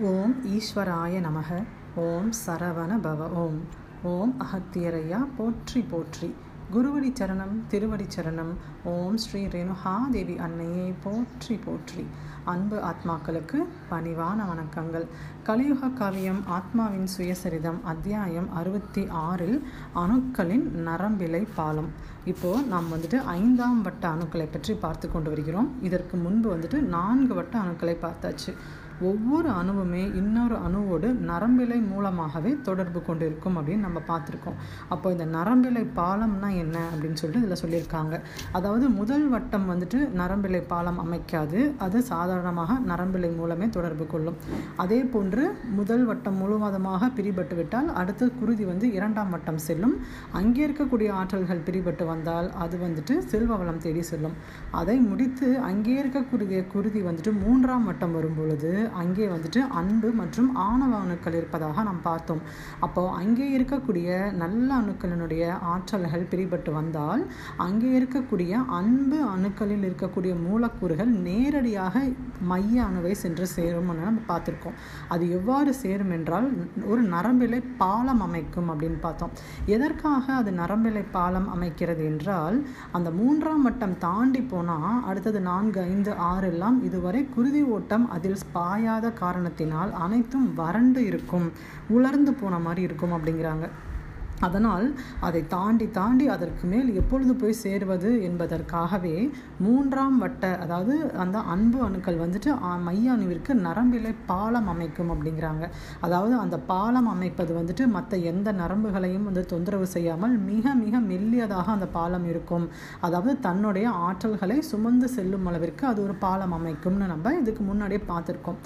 ஓம் ஈஸ்வராய நமக. ஓம் சரவண பவ. ஓம். ஓம் அகத்தியரையா. போற்றி போற்றி. குருவடி சரணம் திருவடி சரணம். ஓம் ஸ்ரீ ரேணுகாதேவி அன்னையை. போற்றி போற்றி. அன்பு ஆத்மாக்களுக்கு பணிவான வணக்கங்கள். கலியுக காவியம் ஆத்மாவின் சுயசரிதம் அத்தியாயம் அறுபத்தி ஆறில் அணுக்களின் நரம்பிலை பாலம். இப்போது நாம் வந்துட்டு ஐந்தாம் வட்ட அணுக்களை பற்றி பார்த்து கொண்டு வருகிறோம். இதற்கு முன்பு வந்துட்டு நான்கு வட்ட அணுக்களை பார்த்தாச்சு. ஒவ்வொரு அணுவுமே இன்னொரு அணுவோடு நரம்பிலை மூலமாகவே தொடர்பு கொண்டிருக்கும் அப்படின்னு நம்ம பார்த்துருக்கோம். அப்போ இந்த நரம்பிலை பாலம்னா என்ன அப்படின்னு சொல்லிட்டு இதில் சொல்லியிருக்காங்க. அதாவது முதல் வட்டம் வந்துட்டு நரம்பிலை பாலம் அமைக்காது. அது சாதாரணமாக நரம்பிலை மூலமே தொடர்பு கொள்ளும். அதே போன்று முதல் வட்டம் முழுவதமாக பிரிபட்டு விட்டால் அடுத்த குருதி வந்து இரண்டாம் வட்டம் செல்லும். அங்கே இருக்கக்கூடிய ஆற்றல்கள் பிரிபட்டு வந்தால் அது வந்துட்டு செல்வ வளம் தேடி செல்லும். அதை முடித்து அங்கே இருக்கக்கூடிய குருதி வந்துட்டு மூன்றாம் வட்டம் வரும் பொழுது அங்கே வந்துட்டு அன்பு மற்றும் ஆணவ அணுக்கள் இருப்பதாக நாம் பார்த்தோம். அப்போ அங்கே இருக்கக்கூடிய நல்ல அணுக்களினுடைய ஆற்றல்கள் பிரிபட்டு வந்தால் அங்கே இருக்கக்கூடிய அன்பு அணுக்களில் இருக்கக்கூடிய மூலக்கூறுகள் நேரடியாக மைய அணுவை சென்று சேரும் நம்ம பார்த்துருக்கோம். அது எவ்வாறு சேரும் என்றால் ஒரு நரம்பிலை பாலம் அமைக்கும் அப்படின்னு பார்த்தோம். எதற்காக அது நரம்பிலை பாலம் அமைக்கிறது என்றால் அந்த மூன்றாம் வட்டம் தாண்டி போனால் அடுத்தது நான்கு ஐந்து ஆறு எல்லாம் இதுவரை குருதி ஓட்டம் அதில் காயாத காரணத்தினால் அனைத்தும் வறண்டு இருக்கும் உலர்ந்து போன மாதிரி இருக்கும் அப்படிங்கிறாங்க. அதனால் அதை தாண்டி தாண்டி அதற்கு மேல் எப்பொழுது போய் சேருவது என்பதற்காகவே மூன்றாம் வட்ட அதாவது அந்த அன்பு அணுக்கள் வந்துட்டு மைய அணுவிற்கு நரம்பிலை பாலம் அமைக்கும் அப்படிங்கிறாங்க. அதாவது அந்த பாலம் அமைப்பது வந்துட்டு மற்ற எந்த நரம்புகளையும் வந்து தொந்தரவு செய்யாமல் மிக மிக மெல்லியதாக அந்த பாலம் இருக்கும். அதாவது தன்னுடைய ஆற்றல்களை சுமந்து செல்லும் அளவிற்கு அது ஒரு பாலம் அமைக்கும்னு நம்ம இதுக்கு முன்னாடியே பார்த்துருக்கோம்.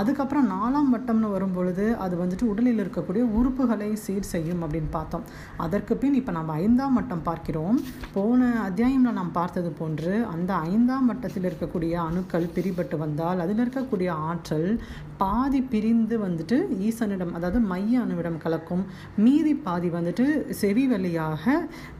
அதுக்கப்புறம் நாலாம் வட்டம்னு வரும் பொழுது அது வந்துட்டு உடலில் இருக்கக்கூடிய உறுப்புகளை சீர் செய்யும் அப்படின்னு பார்த்தோம். பார்த்தோம் அதற்கு பின் இப்போ நம்ம ஐந்தாம் வட்டம் பார்க்கிறோம். போன அத்தியாயம்ல நாம் பார்த்தது போன்று அந்த ஐந்தாம் வட்டத்தில் இருக்கக்கூடிய அணுக்கள் பிரிபட்டு வந்தால் அதில் இருக்கக்கூடிய ஆற்றல் பாதி பிரிந்து வந்துட்டு ஈசனிடம் அதாவது மைய அணுவிடம் கலக்கும். மீதி பாதி வந்துட்டு செவி வழியாக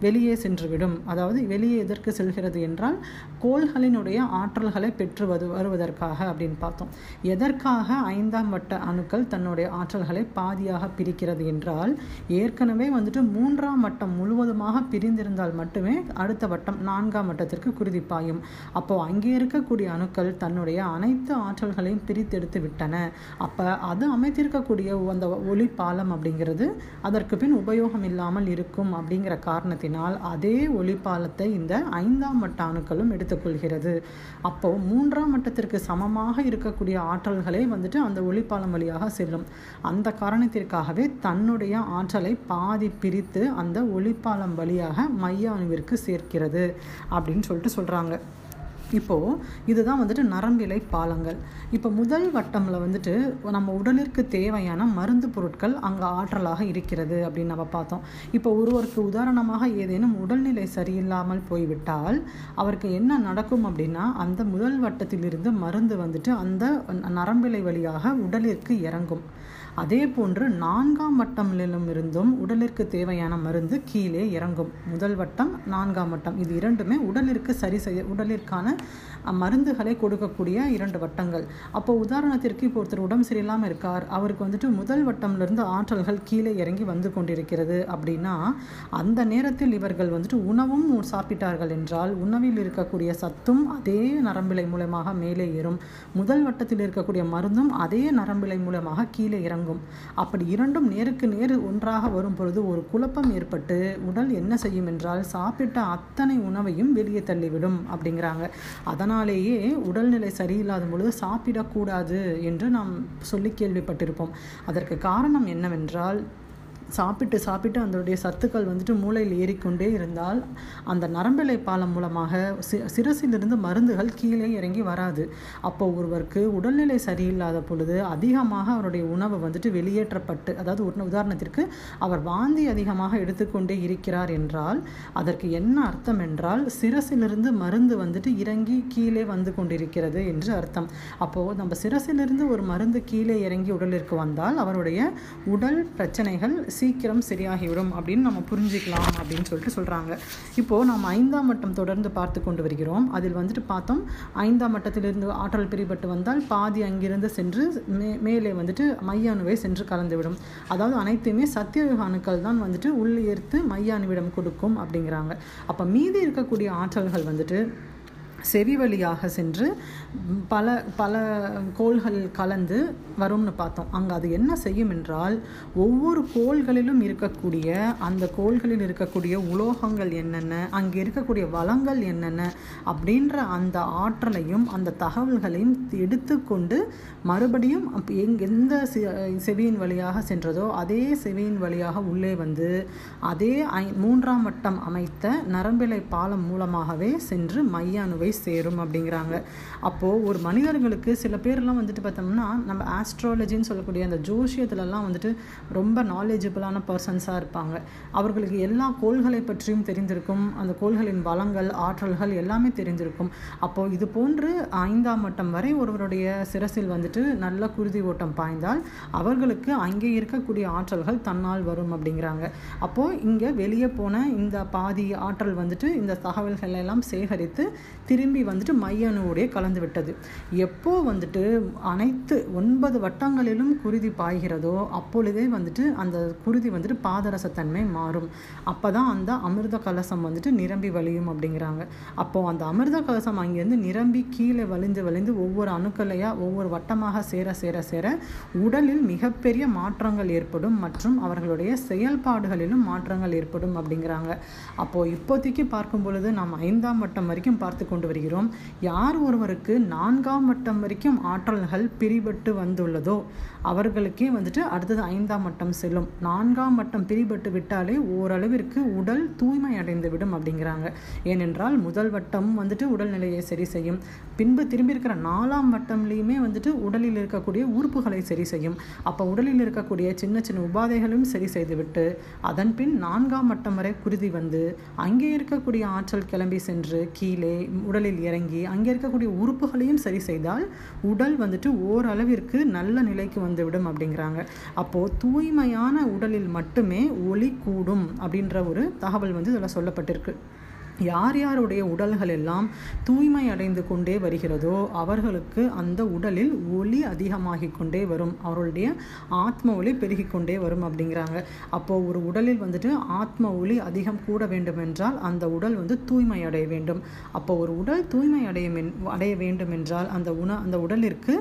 வெளியே சென்றுவிடும். அதாவது வெளியே எதற்கு செல்கிறது என்றால் கோள்களினுடைய ஆற்றல்களை பெற்று வது வருவதற்காக அப்படின்னு பார்த்தோம். எதற்காக ஐந்தாம் வட்ட அணுக்கள் தன்னுடைய ஆற்றல்களை பாதியாக பிரிக்கிறது என்றால் ஏற்கனவே வந்து வந்துட்டு மூன்றாம் வட்டம் முழுவதுமாக பிரிந்திருந்தால் மட்டுமே அடுத்த வட்டம் நான்காம் வட்டத்திற்கு குருதி பாயும். அப்போ அங்கே இருக்கக்கூடிய அணுக்கள் தன்னுடைய அனைத்து ஆற்றல்களையும் பிரித்தெடுத்து விட்டன. அப்போ அது அமைத்திருக்கக்கூடிய அந்த ஒளி பாலம் அப்படிங்கிறது அதற்கு பின் உபயோகம் இல்லாமல் இருக்கும் அப்படிங்கிற காரணத்தினால் அதே ஒளி பாலத்தை இந்த ஐந்தாம் வட்ட அணுக்களும் எடுத்துக்கொள்கிறது. அப்போ மூன்றாம் வட்டத்திற்கு சமமாக இருக்கக்கூடிய ஆற்றல்களே வந்துட்டு அந்த ஒளிப்பாலம் வழியாக செல்லும். அந்த காரணத்திற்காகவே தன்னுடைய ஆற்றலை பாதி பிரித்து அந்த ஒளிப்பாலம் வழியாக மைய அணுவிற்கு சேர்க்கிறது அப்படின்னு சொல்லிட்டு சொல்கிறாங்க இப்போது இதுதான் வந்துட்டு நரம்பிலை பாலங்கள். இப்போ முதல் வட்டமில் வந்துட்டு நம்ம உடலிற்கு தேவையான மருந்து பொருட்கள் அங்கே ஆற்றலாக இருக்கிறது அப்படின்னு நம்ம பார்த்தோம். இப்போ ஒருவருக்கு உதாரணமாக ஏதேனும் உடல்நிலை சரியில்லாமல் போய்விட்டால் அவருக்கு என்ன நடக்கும் அப்படின்னா அந்த முதல் வட்டத்திலிருந்து மருந்து வந்துட்டு அந்த நரம்பிலை வழியாக உடலிற்கு இறங்கும். அதே போன்று நான்காம் வட்டமிலும் இருந்தும் உடலிற்கு தேவையான மருந்து கீழே இறங்கும். முதல் வட்டம் நான்காம் வட்டம் இது இரண்டுமே உடலிற்கு சரி செய்ய உடலிற்கான மருந்துகளை கொடுக்கக்கூடிய இரண்டு வட்டங்கள். அப்போ உதாரணத்திற்கு இப்போ ஒருத்தர் உடம்பு சரியில்லாமல் இருக்கார். அவருக்கு வந்துட்டு முதல் வட்டம்லேருந்து ஆற்றல்கள் கீழே இறங்கி வந்து கொண்டிருக்கிறது அப்படின்னா அந்த நேரத்தில் இவர்கள் வந்துட்டு உணவும் சாப்பிட்டார்கள் என்றால் உணவில் இருக்கக்கூடிய சத்தும் அதே நரம்பிலை மூலமாக மேலே ஏறும். முதல் வட்டத்தில் இருக்கக்கூடிய மருந்தும் அதே நரம்பிலை மூலமாக கீழே இறங்கும். அப்படி இரண்டும் நேருக்கு நேர் ஒன்றாக வரும் பொழுது ஒரு குழப்பம் ஏற்பட்டு உடல் என்ன செய்யும் என்றால் சாப்பிட்ட அத்தனை உணவையும் வெளியே தள்ளிவிடும் அப்படிங்கிறாங்க. அதனாலேயே உடல்நிலை சரியில்லாத பொழுது சாப்பிடக்கூடாது என்று நாம் சொல்லி கேள்விப்பட்டிருப்போம். அதற்கு காரணம் என்னவென்றால் சாப்பிட்டு சாப்பிட்டு அதனுடைய சத்துக்கள் வந்துட்டு மூளையில் ஏறிக்கொண்டே இருந்தால் அந்த நரம்பிலை பாலம் மூலமாக சி சிரசிலிருந்து மருந்துகள் கீழே இறங்கி வராது. அப்போ ஒருவருக்கு உடல்நிலை சரியில்லாத பொழுது அதிகமாக அவருடைய உணவு வந்துட்டு வெளியேற்றப்பட்டு அதாவது உதாரணத்திற்கு அவர் வாந்தி அதிகமாக எடுத்துக்கொண்டே இருக்கிறார் என்றால் அதற்கு என்ன அர்த்தம் என்றால் சிரசிலிருந்து மருந்து வந்துட்டு இறங்கி கீழே வந்து கொண்டிருக்கிறது என்று அர்த்தம். அப்போது நம்ம சிரசிலிருந்து ஒரு மருந்து கீழே இறங்கி உடலிற்கு வந்தால் அவருடைய உடல் பிரச்சனைகள் சீக்கிரம் சரியாகிவிடும் அப்படின்னு நம்ம புரிஞ்சுக்கலாம் அப்படின்னு சொல்லிட்டு சொல்கிறாங்க இப்போது நாம் ஐந்தாம் மட்டம் தொடர்ந்து பார்த்து கொண்டு வருகிறோம். அதில் வந்துட்டு பார்த்தோம் ஐந்தாம் மட்டத்திலிருந்து ஆற்றல் பிரிபட்டு வந்தால் பாதி அங்கிருந்து சென்று மே மேலே வந்துட்டு மைய அணுவை சென்று கலந்துவிடும். அதாவது அனைத்துமே சத்தியயுக அணுக்கள் தான் வந்துட்டு உள்ளீர்த்து மைய அணுவிடம் கொடுக்கும் அப்படிங்கிறாங்க. அப்போ மீதி இருக்கக்கூடிய ஆற்றல்கள் வந்துட்டு செவி வழியாக சென்று பல பல கோள்கள் கலந்து வரும்னு பார்த்தோம். அங்கே அது என்ன செய்யும் என்றால் ஒவ்வொரு கோள்களிலும் இருக்கக்கூடிய அந்த கோள்களில் இருக்கக்கூடிய உலோகங்கள் என்னென்ன அங்கே இருக்கக்கூடிய வளங்கள் என்னென்ன அப்படின்ற அந்த ஆற்றலையும் அந்த தகவல்களையும் எடுத்துக்கொண்டு மறுபடியும் எங் எந்த செவியின் வழியாக சென்றதோ அதே செவியின் வழியாக உள்ளே வந்து அதே ஐ மூன்றாம் வட்டம் அமைத்த நரம்பிலை பாலம் மூலமாகவே சென்று மையானுவை சேரும் அப்படிங்கிறாங்க. அப்போது ஒரு மனிதர்களுக்கு சில பேர்லாம் வந்துட்டு பார்த்தோம்னா நம்ம ஆஸ்ட்ராலஜின்னு சொல்லக்கூடிய அந்த ஜோஷியத்துலலாம் வந்துட்டு ரொம்ப நாலேஜபிளான பர்சன்ஸாக இருப்பாங்க. அவர்களுக்கு எல்லா கோள்களை பற்றியும் தெரிந்திருக்கும். அந்த கோள்களின் வளங்கள் ஆற்றல்கள் எல்லாமே தெரிஞ்சிருக்கும் அப்போது இது போன்று ஐந்தாம் மட்டம் வரை ஒருவருடைய சிரசில் வந்துட்டு நல்ல குருதி ஓட்டம் பாய்ந்தால் அவர்களுக்கு அங்கே இருக்கக்கூடிய ஆற்றல்கள் தன்னால் வரும் அப்படிங்கிறாங்க. அப்போது இங்கே வெளியே போன இந்த பாதி ஆற்றல் வந்துட்டு இந்த தகவல்கள் எல்லாம் சேகரித்து திரும்பி வந்துட்டு மையணுவோடைய கலந்து விட்டது. எப்போ வந்துட்டு அனைத்து ஒன்பது வட்டங்களிலும் குருதி பாய்கிறதோ அப்பொழுதே வந்துட்டு அந்த குருதி வந்துட்டு பாதரசத்தன்மை மாறும். அப்போ தான் அந்த அமிர்த கலசம் வந்துட்டு நிரம்பி வழியும் அப்படிங்கிறாங்க. அப்போது அந்த அமிர்த கலசம் அங்கேருந்து நிரம்பி கீழே வலிந்து வலிந்து ஒவ்வொரு அணுக்களையாக ஒவ்வொரு வட்டமாக சேர சேர சேர உடலில் மிகப்பெரிய மாற்றங்கள் ஏற்படும் மற்றும் அவர்களுடைய செயல்பாடுகளிலும் மாற்றங்கள் ஏற்படும் அப்படிங்கிறாங்க. அப்போது இப்போதைக்கு பார்க்கும் பொழுது நாம் ஐந்தாம் வட்டம் வரைக்கும் பார்த்து கொண்டு வருகிறோம். யார் ஒருவருக்கு நான்காம் மட்டம் வரைக்கும் ஆற்றல்கள் பிரிபட்டு வந்துள்ளதோ அவர்களுக்கே வந்துட்டு அடுத்தது ஐந்தாம் மட்டம் செல்லும். நான்காம் மட்டம் பிரிபட்டு விட்டாலே ஓரளவிற்கு உடல் தூய்மை அடைந்து விடும் அப்படிங்கிறாங்க. ஏனென்றால் முதல் வட்டம் வந்துட்டு உடல்நிலையை சரி செய்யும். பின்பு திரும்பி இருக்கிற நாலாம் வட்டம்லேயுமே வந்துட்டு உடலில் இருக்கக்கூடிய உறுப்புகளை சரி செய்யும். அப்போ உடலில் இருக்கக்கூடிய சின்ன சின்ன உபாதைகளும் சரி செய்துவிட்டு அதன் பின் நான்காம் வட்டம் வரை குருதி வந்து அங்கே இருக்கக்கூடிய ஆற்றல் கிளம்பி சென்று கீழே உடலில் இறங்கி அங்கே இருக்கக்கூடிய உறுப்புகளையும் சரி செய்தால் உடல் வந்துட்டு ஓரளவிற்கு நல்ல நிலைக்கு வந்துவிடும் அப்படிங்கிறாங்க. அப்போது தூய்மையான உடலில் மட்டுமே ஒளி கூடும் அப்படின்ற ஒரு தகவல் வந்து இதில் சொல்லப்பட்டிருக்கு. யார் யாருடைய உடல்கள் எல்லாம் தூய்மை அடைந்து கொண்டே வருகிறதோ அவர்களுக்கு அந்த உடலில் ஒளி அதிகமாகி கொண்டே வரும். அவர்களுடைய ஆத்ம ஒளி பெருகிக்கொண்டே வரும் அப்படிங்கிறாங்க. அப்போது ஒரு உடலில் வந்துட்டு ஆத்ம ஒளி அதிகம் கூட வேண்டும் என்றால் அந்த உடல் வந்து தூய்மை அடைய வேண்டும். அப்போ ஒரு உடல் தூய்மை அடைய அடைய வேண்டும் என்றால் அந்த உண அந்த உடலிற்கு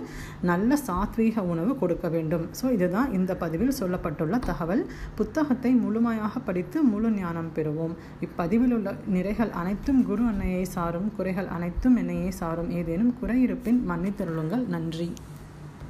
நல்ல சாத்வீக உணவு கொடுக்க வேண்டும். ஸோ இதுதான் இந்த பதிவில் சொல்லப்பட்டுள்ள தகவல். புத்தகத்தை முழுமையாக படித்து முழு ஞானம் பெறுவோம். இப்பதிவில் உள்ள நிறைகள் குறைகள் அனைத்தும் குரு அன்னையை சாரும் குறைகள் அனைத்தும் என்னையே சாரும். ஏதேனும் குறை இருப்பின் மன்னித்தருளுங்கள். நன்றி.